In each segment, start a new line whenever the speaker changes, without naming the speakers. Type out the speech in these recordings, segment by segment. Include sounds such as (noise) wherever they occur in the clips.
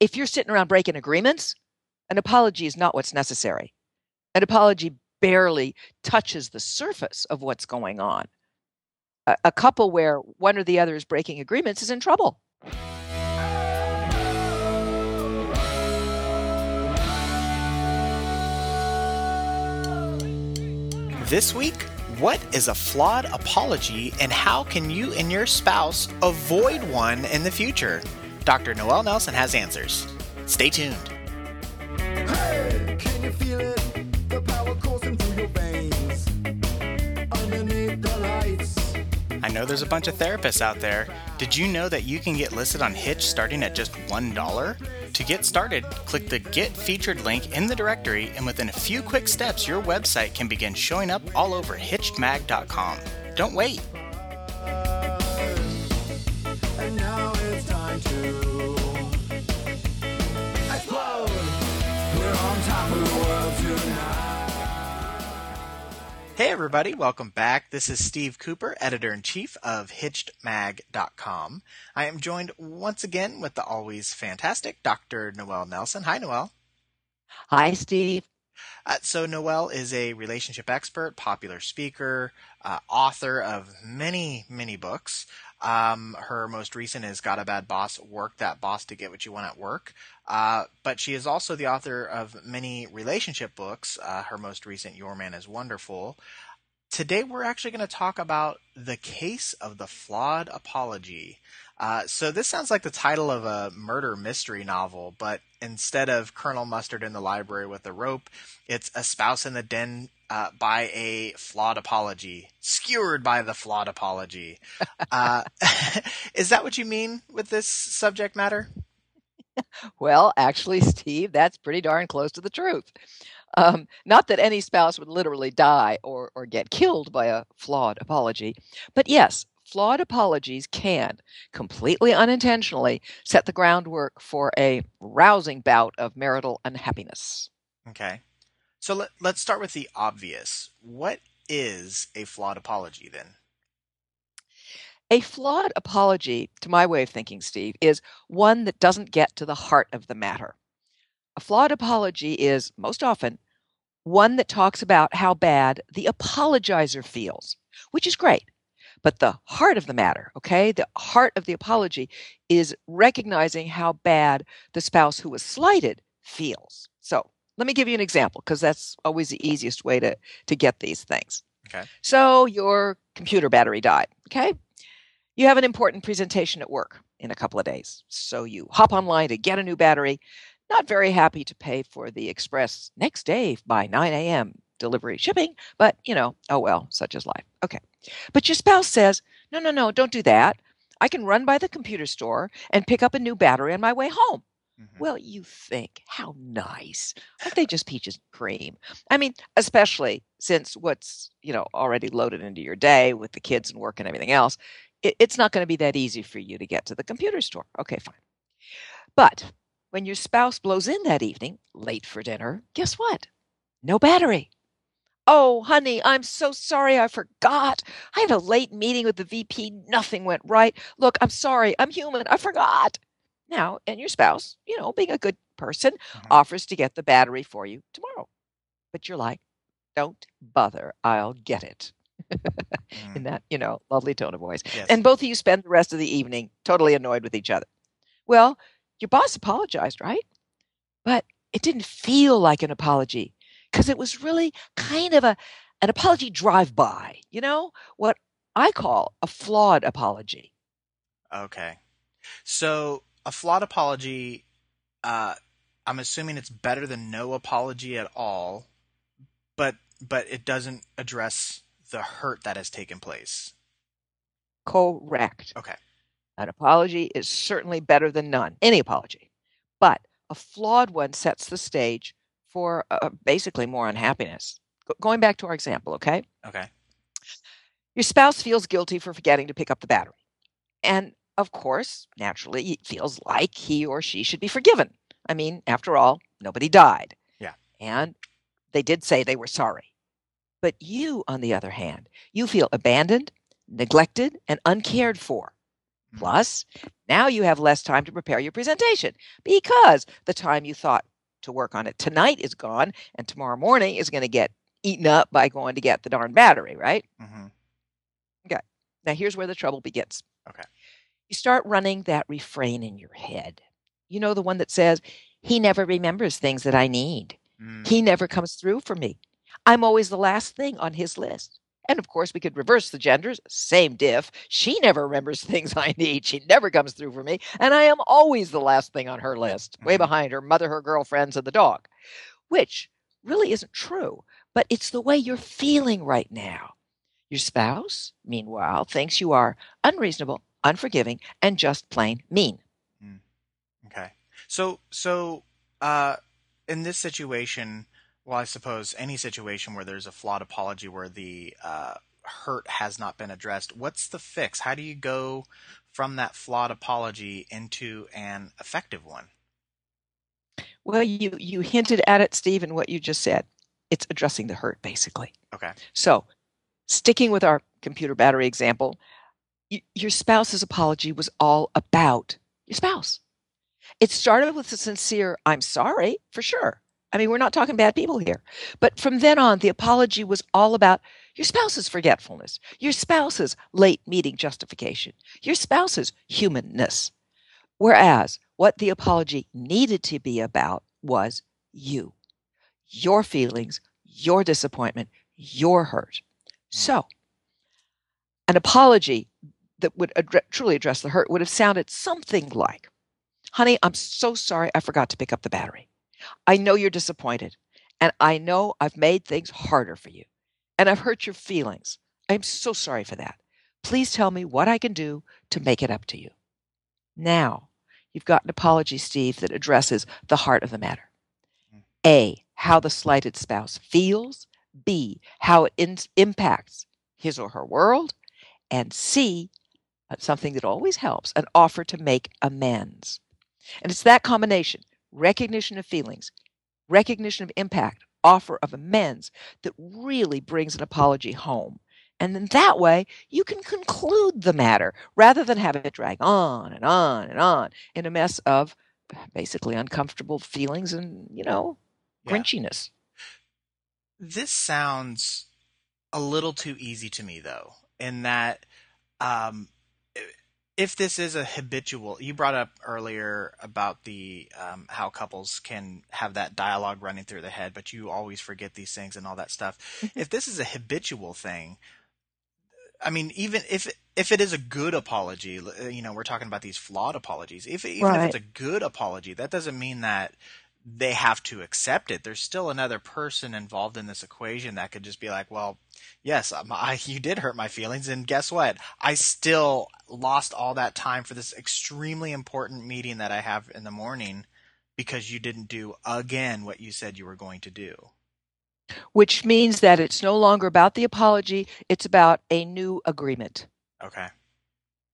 if you're sitting around breaking agreements, an apology is not what's necessary. An apology barely touches the surface of what's going on. A, a couple where one or the other is breaking agreements is in trouble.
This week, what is a flawed apology and how can you and your spouse avoid one in the future? Dr. Noelle Nelson has answers. Stay tuned.
Hey, can you feel it? The power coursing through your veins. Underneath the lights.
I know there's a bunch of therapists out there. Did you know that you can get listed on Hitch starting at just $1? To get started, click the Get Featured link in the directory, and within a few quick steps, your website can begin showing up all over HitchedMag.com. Don't wait.
It's explode. We're on top of the world tonight.
Hey everybody, welcome back. This is Steve Cooper, editor in chief of HitchedMag.com. I am joined once again with the always fantastic Dr. Noelle Nelson. Hi, Noelle.
Hi, Steve.
Uh, so, Noelle is a relationship expert, popular speaker, uh, author of many, many books. Um, her most recent is Got a Bad Boss, Work That Boss to Get What You Want at Work. Uh, but she is also the author of many relationship books. Uh, her most recent, Your Man is Wonderful. Today, we're actually going to talk about the case of the flawed apology. Uh, so this sounds like the title of a murder mystery novel, but instead of Colonel Mustard in the library with a rope, it's a spouse in the den uh, by a flawed apology, skewered by the flawed apology. (laughs) Uh, (laughs) is that what you mean with this subject matter? (laughs)
Well, actually, Steve, that's pretty darn close to the truth. Um, not that any spouse would literally die or, or get killed by a flawed apology, but yes, flawed apologies can completely unintentionally set the groundwork for a rousing bout of marital unhappiness.
Okay. So let, let's start with the obvious. What is a flawed apology then?
A flawed apology, to my way of thinking, Steve, is one that doesn't get to the heart of the matter. A flawed apology is, most often, one that talks about how bad the apologizer feels, which is great. But the heart of the matter, okay, the heart of the apology is recognizing how bad the spouse who was slighted feels. So let me give you an example because that's always the easiest way to, to get these things.
Okay.
So your computer battery died, okay? You have an important presentation at work in a couple of days. So you hop online to get a new battery, not very happy to pay for the express next day by 9 a.m. delivery shipping, but you know, oh well, such is life. Okay. But your spouse says, no, no, no, don't do that. I can run by the computer store and pick up a new battery on my way home.
Mhm.
Well, you think, how nice. Aren't they just peaches and cream? I mean, especially since what's, you know, already loaded into your day with the kids and work and everything else, it, it's not going to be that easy for you to get to the computer store. Okay, fine. But when your spouse blows in that evening, late for dinner, guess what? No battery. Oh, honey, I'm so sorry. I forgot. I had a late meeting with the VP. Nothing went right. Look, I'm sorry. I'm human. I forgot. Now, and your spouse, you know, being a good person,
Mhm.
offers to get the battery for you tomorrow. But you're like, don't bother. I'll get it. (laughs)
Mm,
In that, you know, lovely tone of voice.
yes.
And both of you spend the rest of the evening totally annoyed with each other. Well, your boss apologized, right? But it didn't feel like an apology because it was really kind of a an apology drive-by, you know, what I call a flawed apology.
Okay. So a flawed apology, uh, I'm assuming it's better than no apology at all, but but it doesn't address the hurt that has taken place.
Correct.
Okay.
An apology is certainly better than none, any apology. But a flawed one sets the stage for uh, basically more unhappiness. Go- going back to our example, okay?
Okay.
Your spouse feels guilty for forgetting to pick up the battery. And of course, naturally, it feels like he or she should be forgiven. I mean, after all, nobody died.
Yeah.
And they did say they were sorry. But you, on the other hand, you feel abandoned, neglected, and uncared for.
Mhm.
Plus, now you have less time to prepare your presentation because the time you thought to work on it tonight is gone and tomorrow morning is going to get eaten up by going to get the darn battery, right?
Mm-hmm. Okay.
Now, here's where the trouble begins.
Okay.
You start running that refrain in your head. You know, the one that says, He never remembers things that I need.
Mm,
He never comes through for me. I'm always the last thing on his list. And of course, we could reverse the genders. Same diff. She never remembers (laughs) things I need. She never comes through for me. And I am always the last thing on her list, way
Mhm.
behind her mother, her girlfriends, and the dog, which really isn't true, but it's the way you're feeling right now. Your spouse, meanwhile, thinks you are unreasonable, unforgiving, and just plain mean.
Okay. So so uh in this situation, well I suppose any situation where there's a flawed apology where the uh hurt has not been addressed, what's the fix? How do you go from that flawed apology into an effective one?
Well, you, you hinted at it, Steve, in what you just said. It's addressing the hurt, basically.
Okay.
So, sticking with our computer battery example, y- your spouse's apology was all about your spouse. It started with a sincere, I'm sorry, for sure. I mean, we're not talking bad people here. But from then on, the apology was all about your spouse's forgetfulness, your spouse's late meeting justification, your spouse's humanness. Whereas what the apology needed to be about was you, your feelings, your disappointment, your hurt. Hmm. So, an apology that would truly address the hurt would have sounded something like, Honey, I'm so sorry I forgot to pick up the battery. I know you're disappointed, and I know I've made things harder for you, and I've hurt your feelings. I'm so sorry for that. Please tell me what I can do to make it up to you. Now, you've got an apology, Steve, that addresses the heart of the matter. A, how the slighted spouse feels. B, how it in- impacts his or her world. And C, uh, something that always helps, an offer to make amends. And it's that combination recognition of feelings, recognition of impact, offer of amends that really brings an apology home. And then that way, you can conclude the matter rather than have it drag on and on and on in a mess of basically uncomfortable feelings and, you know,
Yeah.
grinchiness.
This sounds a little too easy to me, though, in that um, if this is a habitual, you brought up earlier about the um, how couples can have that dialogue running through their head, but you always forget these things and all that stuff. if this is a habitual thing, I mean, even if if it is a good apology, you know, we're talking about these flawed apologies. If even if it's a good apology, that doesn't mean that they have to accept it. There's still another person involved in this equation that could just be like, well, yes, um, I, (laughs) you did hurt my feelings, and guess what? I still lost all that time for this extremely important meeting that I have in the morning because you didn't do again what you said you were going to do.
Which means that it's no longer about the apology, it's about a new agreement.
Okay.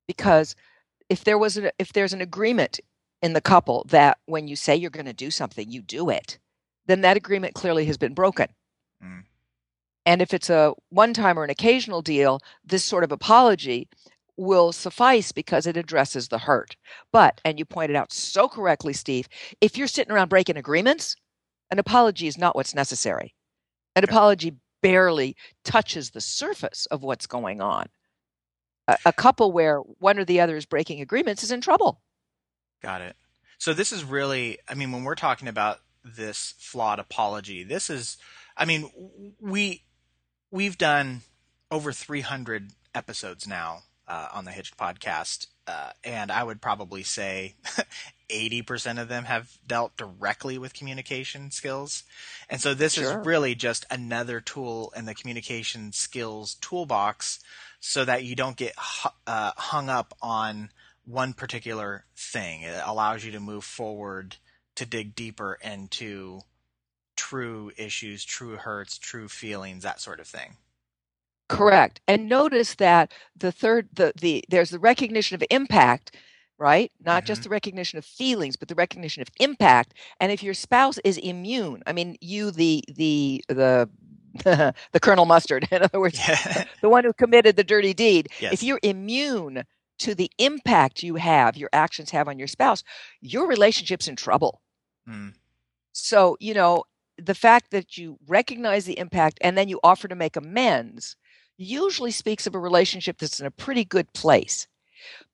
Because if there was an, if there's an agreement in the couple that when you say you're going to do something, you do it, then that agreement clearly has been broken.
Mm.
And if it's a one time or an occasional deal, this sort of apology will suffice because it addresses the hurt. But, and you pointed out so correctly, Steve, if you're sitting around breaking agreements, an apology is not what's necessary. An
Okay.
apology barely touches the surface of what's going on. A, a couple where one or the other is breaking agreements is in trouble.
Got it. So this is really, I mean, when we're talking about this flawed apology, this is, I mean, we we've done over 300 episodes now uh, on the Hitched podcast, uh, and I would probably say (laughs) 80% of them have dealt directly with communication skills. And so this
Sure.
is really just another tool in the communication skills toolbox so that you don't get uh, hung up on one particular thing. It allows you to move forward to dig deeper into true issues, true hurts, true feelings, that sort of thing.
Correct. And notice that the third the the there's the recognition of impact, right? Not just mm-hmm. the recognition of feelings, but the recognition of impact. And if your spouse is immune, I mean you the the the (laughs) the Colonel Mustard, (laughs) in other words,
Yeah. (laughs)
the one who committed the dirty deed.
yes.
If you're immune to the impact you have, your actions have on your spouse, your relationship's in trouble.
Mm.
So, you know, the fact that you recognize the impact and then you offer to make amends usually speaks of a relationship that's in a pretty good place.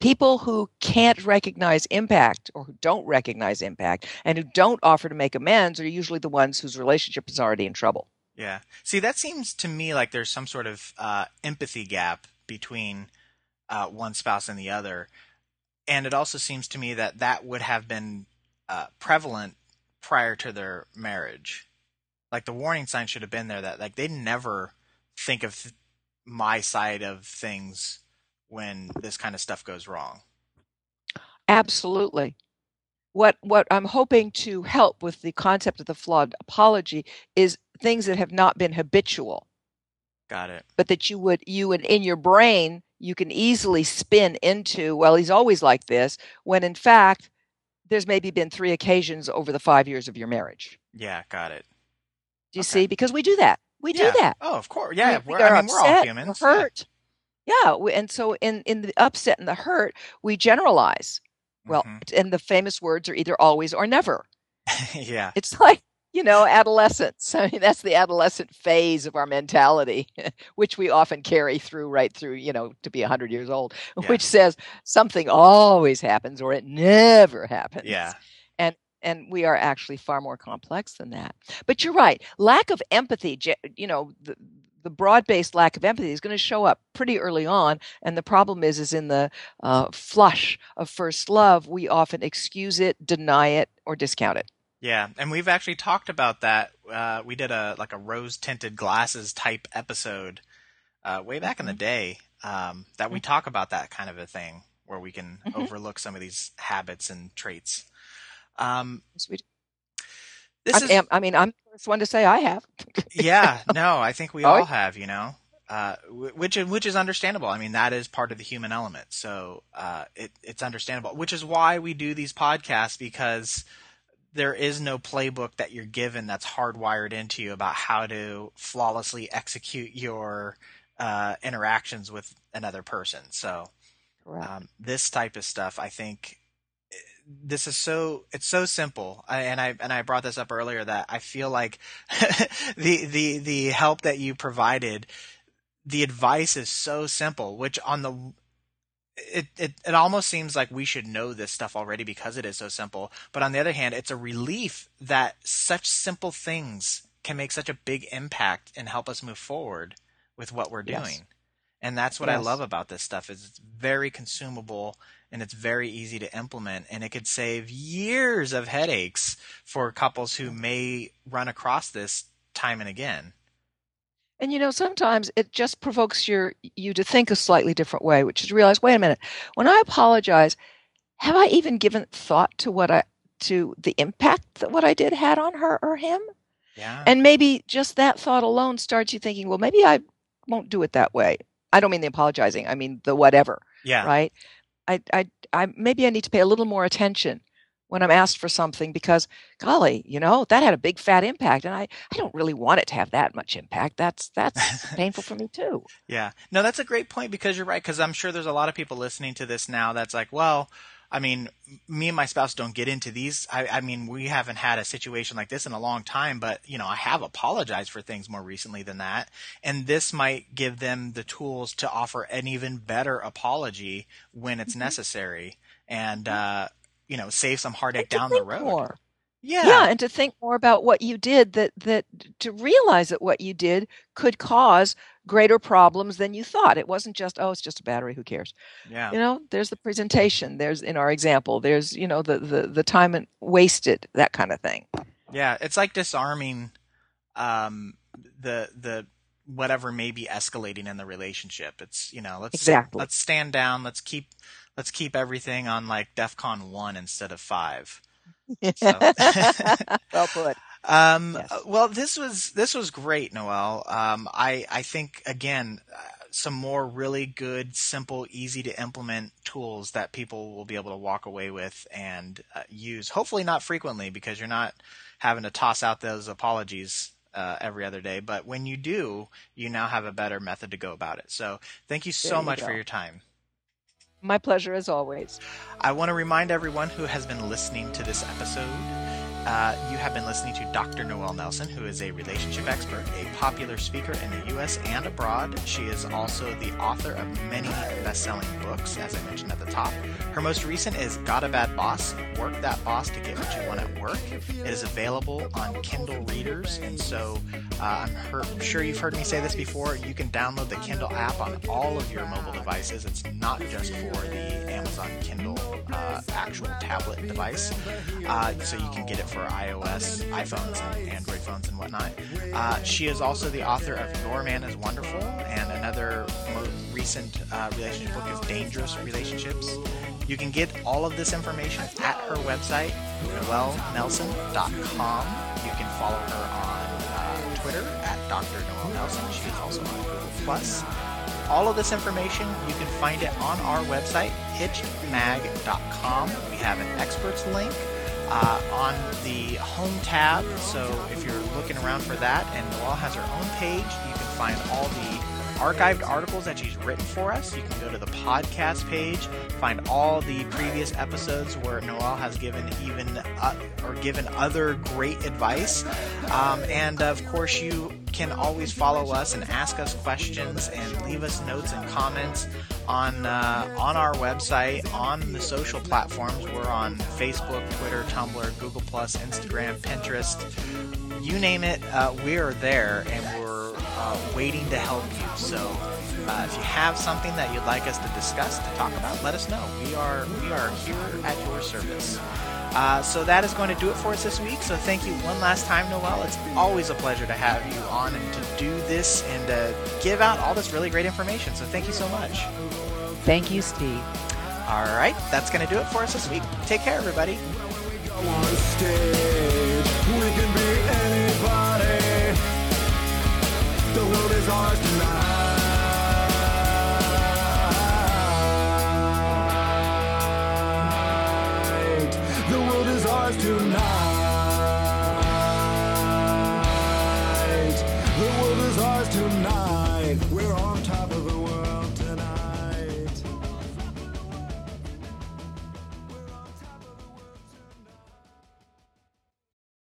People who can't recognize impact or who don't recognize impact and who don't offer to make amends are usually the ones whose relationship is already in trouble.
Yeah. See, that seems to me like there's some sort of uh, empathy gap between uh, one spouse and the other. And it also seems to me that that would have been uh, prevalent prior to their marriage. Like the warning sign should have been there that like they never think of my side of things when this kind of stuff goes wrong.
Absolutely. What what I'm hoping to help with the concept of the flawed apology is things that have not been habitual,
Got it.
but that you would you would in your brain you can easily spin into, well, he's always like this, when in fact there's maybe been three occasions over the five years of your marriage.
Yeah, got it.
Do you
Okay.
see? Because we do that. We
Yeah.
do that.
Oh, of course. Yeah,
we
we're, I mean, we're all
upset,
humans.
We're hurt. Yeah, we, and so in in the upset and the hurt, we generalize.
Yeah.
Well,
Mhm.
and the famous words are either always or never. (laughs)
yeah.
It's like you know adolescence. (laughs) I mean, that's the adolescent phase of our mentality, (laughs) which we often carry through right through you know to be hundred years old, (laughs)
Yeah.
which says something always happens or it never happens.
Yeah.
and and we are actually far more complex than that. But you're right. Lack of empathy, you know, the, the broad-based lack of empathy is going to show up pretty early on, and the problem is, is in the uh, flush of first love, we often excuse it, deny it, or discount it.
Yeah, and we've actually talked about that. Uh, we did a like a rose tinted glasses type episode uh, way back in the
Mhm.
day um, that we talk about that kind of a thing where we can
Mhm.
overlook some of these habits and traits. Um, this
I,
is
am, I mean, I'm the first one to say I have. (laughs)
yeah, no, I think we
Oh,
all have, you know, uh, which which is understandable. I mean, that is part of the human element, so uh, it it's understandable. Which is why we do these podcasts because there is no playbook that you're given that's hardwired into you about how to flawlessly execute your uh, interactions with another person. So um, this type of stuff, I think, eh, this is so it's so simple. I, and I and I brought this up earlier that I feel like (laughs) the the the help that you provided, the advice is so simple. Which on the it, it it almost seems like we should know this stuff already because it is so simple. But on the other hand, it's a relief that such simple things can make such a big impact and help us move forward with what we're
Yes.
doing. And that's what I love about this stuff is it's very consumable and it's very easy to implement and it could save years of headaches for couples who may run across this time and again.
And you know, sometimes it just provokes your you to think a slightly different way, which is to realize, wait a minute, when I apologize, have I even given thought to what I to the impact that what I did had on her or him?
Yeah.
And maybe just that thought alone starts you thinking, well, maybe I won't do it that way. I don't mean the apologizing, I mean the whatever,
yeah.
right? I I I maybe I need to pay a little more attention when I'm asked for something because golly, you know, that had a big fat impact and I I don't really want it to have that much impact. That's that's (laughs) painful for me too.
Yeah. No, that's a great point because you're right. Because I'm sure there's a lot of people listening to this now that's like, well, I mean, me and my spouse don't get into these. I, I mean, we haven't had a situation like this in a long time, but, you know, I have apologized for things more recently than that. And this might give them the tools to offer an even better apology when it's
Mhm.
necessary and, uh, you know, save some heartache down the road.
more.
Yeah.
yeah and to think more about what you did that that to realize that what you did could cause greater problems than you thought it wasn't just oh it's just a battery who cares
Yeah.
you know there's the presentation there's in our example there's you know the the, the time and wasted that kind of thing
Yeah, it's like disarming um, the the whatever may be escalating in the relationship. It's you know let's
Exactly.
let's stand down. Let's keep let's keep everything on like DefCon one instead of five. (laughs) So- (laughs)
well put
Um,
Yes.
uh, Well, this was this was great, Noelle. Um, I I think again uh, some more really good, simple, easy to implement tools that people will be able to walk away with and uh, use. Hopefully, not frequently because you're not having to toss out those apologies. Uh, every other day, but when you do, you now have a better method to go about it. So, thank you so
There you
much for your time.
My pleasure as always.
I want to remind everyone who has been listening to this episode uh, you have been listening to Dr. Noelle Nelson, who is a relationship expert, a popular speaker in the U.S. and abroad. She is also the author of many best selling books, as I mentioned at the top. Her most recent is Got a Bad Boss Work That Boss to Get What You Want at Work. It is available on Kindle readers, and so uh, I'm, her- sure you've heard me say this before. You can download the Kindle app on all of your mobile devices. It's not just for the Amazon Kindle uh, actual tablet device, uh, so you can get it for iOS, iPhones, and Android phones and whatnot. Uh, she is also the author of Your Man is Wonderful, and another recent uh, relationship book is Dangerous Relationships. You can get all of this information at her website, noellenelson.com. You can follow her on uh, Twitter at Dr. Noelle Nelson. She is also on Google Plus. All of this information, you can find it on our website, hitchedmag.com. We have an experts link uh, on the home tab. So if you're looking around for that, and Noelle has her own page, you can find all the archived articles that she's written for us. You can go to the podcast page, find all the previous episodes where Noelle has given even uh, or given other great advice. Um, and of course, you can always follow us and ask us questions and leave us notes and comments on uh, on our website, on the social platforms. We're on Facebook, Twitter, Tumblr, Google Plus, Instagram, Pinterest. You name it, uh, we are there, and we're uh, waiting to help you. So, uh, if you have something that you'd like us to discuss, to talk about, let us know. We are we are here at your service. Uh, so that is going to do it for us this week. So thank you one last time, Noelle. It's always a pleasure to have you on and to do this and to give out all this really great information. So thank you so much.
Thank you, Steve.
All right, that's going to do it for us this week. Take care, everybody.
on stage. We can be anybody. The world is ours tonight. The world is ours tonight.